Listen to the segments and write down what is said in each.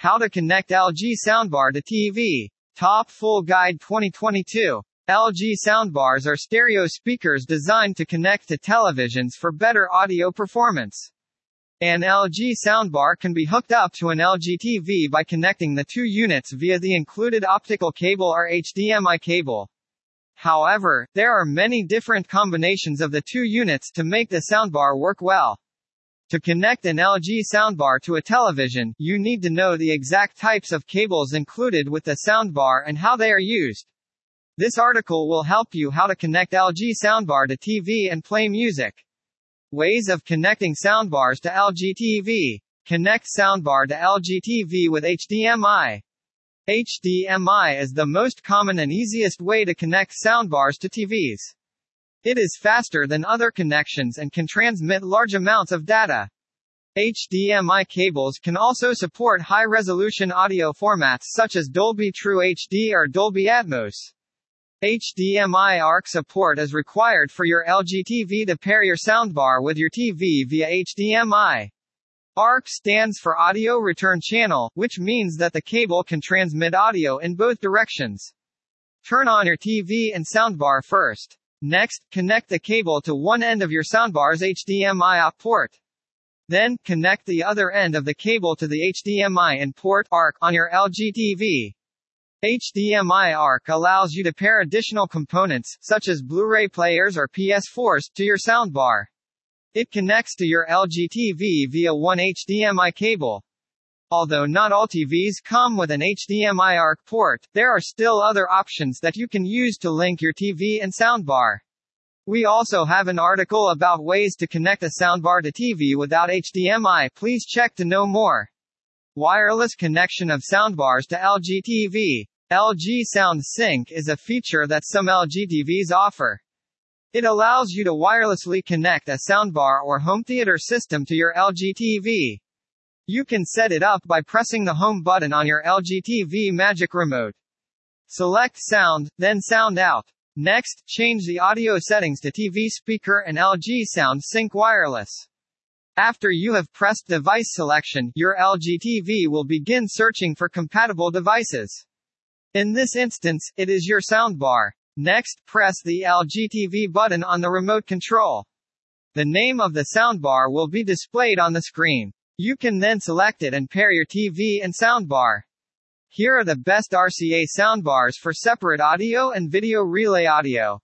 How to connect LG soundbar to TV. Top Full Guide 2022. LG soundbars are stereo speakers designed to connect to televisions for better audio performance. An LG soundbar can be hooked up to an LG TV by connecting the two units via the included optical cable or HDMI cable. However, there are many different combinations of the two units to make the soundbar work well. To connect an LG soundbar to a television, you need to know the exact types of cables included with the soundbar and how they are used. This article will help you how to connect LG soundbar to TV and play music. Ways of connecting soundbars to LG TV. Connect soundbar to LG TV with HDMI. HDMI is the most common and easiest way to connect soundbars to TVs. It is faster than other connections and can transmit large amounts of data. HDMI cables can also support high-resolution audio formats such as Dolby True HD or Dolby Atmos. HDMI ARC support is required for your LG TV to pair your soundbar with your TV via HDMI. ARC stands for Audio Return Channel, which means that the cable can transmit audio in both directions. Turn on your TV and soundbar first. Next, connect the cable to one end of your soundbar's HDMI out port. Then, connect the other end of the cable to the HDMI in port ARC on your LG TV. HDMI ARC allows you to pair additional components, such as Blu-ray players or PS4s, to your soundbar. It connects to your LG TV via one HDMI cable. Although not all TVs come with an HDMI ARC port, there are still other options that you can use to link your TV and soundbar. We also have an article about ways to connect a soundbar to TV without HDMI. Please check to know more. Wireless connection of soundbars to LG TV. LG Sound Sync is a feature that some LG TVs offer. It allows you to wirelessly connect a soundbar or home theater system to your LG TV. You can set it up by pressing the home button on your LG TV Magic Remote. Select sound, then sound out. Next, change the audio settings to TV speaker and LG Sound Sync Wireless. After you have pressed device selection, your LG TV will begin searching for compatible devices. In this instance, it is your soundbar. Next, press the LG TV button on the remote control. The name of the soundbar will be displayed on the screen. You can then select it and pair your TV and soundbar. Here are the best RCA soundbars for separate audio and video relay audio.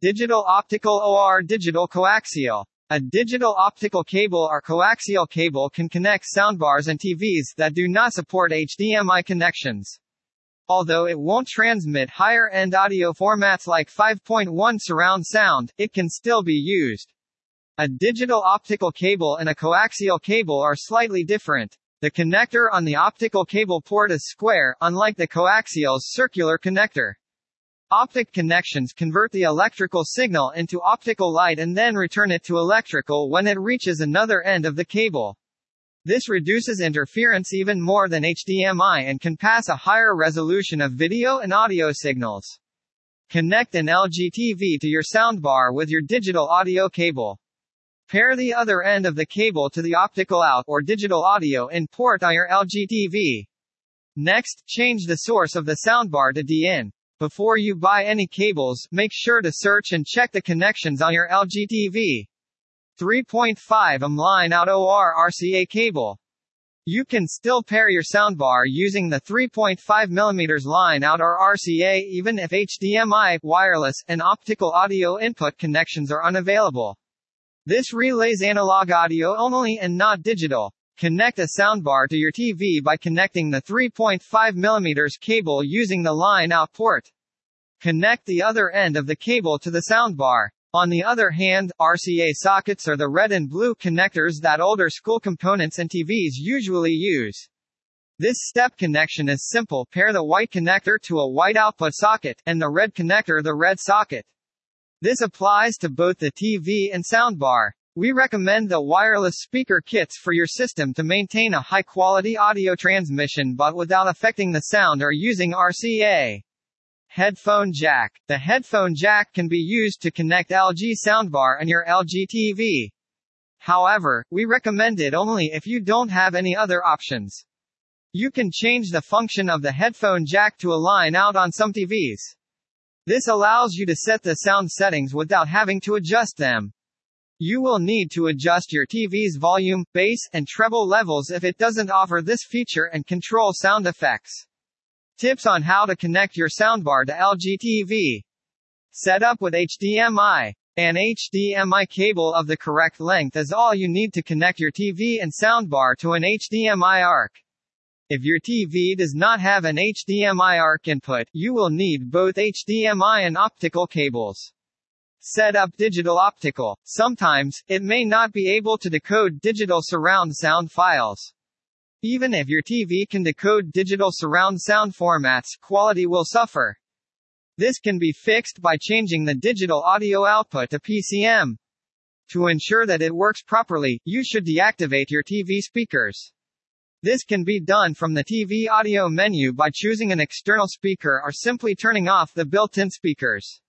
Digital optical OR digital coaxial. A digital optical cable or coaxial cable can connect soundbars and TVs that do not support HDMI connections. Although it won't transmit higher-end audio formats like 5.1 surround sound, it can still be used. A digital optical cable and a coaxial cable are slightly different. The connector on the optical cable port is square, unlike the coaxial's circular connector. Optic connections convert the electrical signal into optical light and then return it to electrical when it reaches another end of the cable. This reduces interference even more than HDMI and can pass a higher resolution of video and audio signals. Connect an LG TV to your soundbar with your digital audio cable. Pair the other end of the cable to the optical out or digital audio in port on your LG TV. Next, change the source of the soundbar to DIN. Before you buy any cables, make sure to search and check the connections on your LG TV. 3.5 mm line out OR RCA cable. You can still pair your soundbar using the 3.5 mm line out or RCA even if HDMI, wireless, and optical audio input connections are unavailable. This relays analog audio only and not digital. Connect a soundbar to your TV by connecting the 3.5 mm cable using the line out port. Connect the other end of the cable to the soundbar. On the other hand, RCA sockets are the red and blue connectors that older school components and TVs usually use. This step connection is simple. Pair the white connector to a white output socket, and the red connector the red socket. This applies to both the TV and soundbar. We recommend the wireless speaker kits for your system to maintain a high quality audio transmission but without affecting the sound or using RCA. Headphone jack. The headphone jack can be used to connect LG soundbar and your LG TV. However, we recommend it only if you don't have any other options. You can change the function of the headphone jack to align out on some TVs. This allows you to set the sound settings without having to adjust them. You will need to adjust your TV's volume, bass, and treble levels if it doesn't offer this feature and control sound effects. Tips on how to connect your soundbar to LG TV. Set up with HDMI. An HDMI cable of the correct length is all you need to connect your TV and soundbar to an HDMI ARC. If your TV does not have an HDMI ARC input, you will need both HDMI and optical cables. Set up digital optical. Sometimes, it may not be able to decode digital surround sound files. Even if your TV can decode digital surround sound formats, quality will suffer. This can be fixed by changing the digital audio output to PCM. To ensure that it works properly, you should deactivate your TV speakers. This can be done from the TV audio menu by choosing an external speaker or simply turning off the built-in speakers.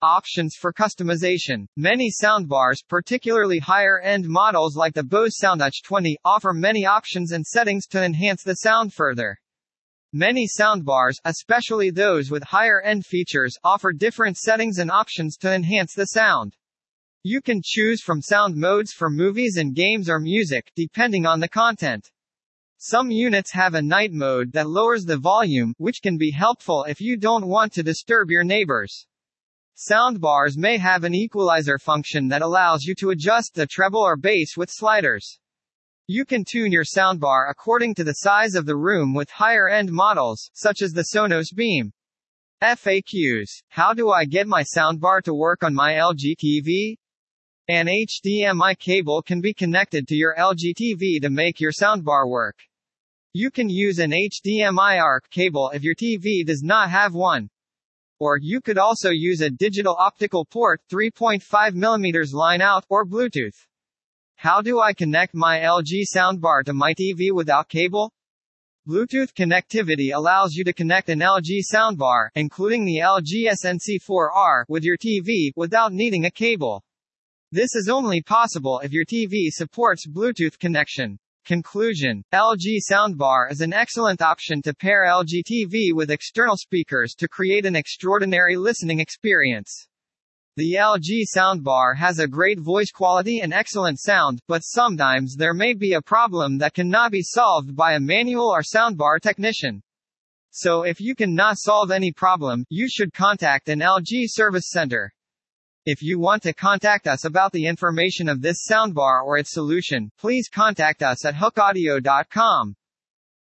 Options for customization. Many soundbars, particularly higher-end models like the Bose SoundTouch 20, offer many options and settings to enhance the sound further. Many soundbars, especially those with higher-end features, offer different settings and options to enhance the sound. You can choose from sound modes for movies and games or music, depending on the content. Some units have a night mode that lowers the volume, which can be helpful if you don't want to disturb your neighbors. Soundbars may have an equalizer function that allows you to adjust the treble or bass with sliders. You can tune your soundbar according to the size of the room with higher-end models, such as the Sonos Beam. FAQs. How do I get my soundbar to work on my LG TV? An HDMI cable can be connected to your LG TV to make your soundbar work. You can use an HDMI ARC cable if your TV does not have one. Or, you could also use a digital optical port 3.5 mm line out, or Bluetooth. How do I connect my LG soundbar to my TV without cable? Bluetooth connectivity allows you to connect an LG soundbar, including the LG SNC4R, with your TV, without needing a cable. This is only possible if your TV supports Bluetooth connection. Conclusion LG Soundbar is an excellent option to pair LG TV with external speakers to create an extraordinary listening experience. The LG soundbar has a great voice quality and excellent sound, but sometimes there may be a problem that cannot be solved by a manual or soundbar technician. So if you cannot solve any problem, you should contact an LG service center. If you want to contact us about the information of this soundbar or its solution, please contact us at hookeaudio.com.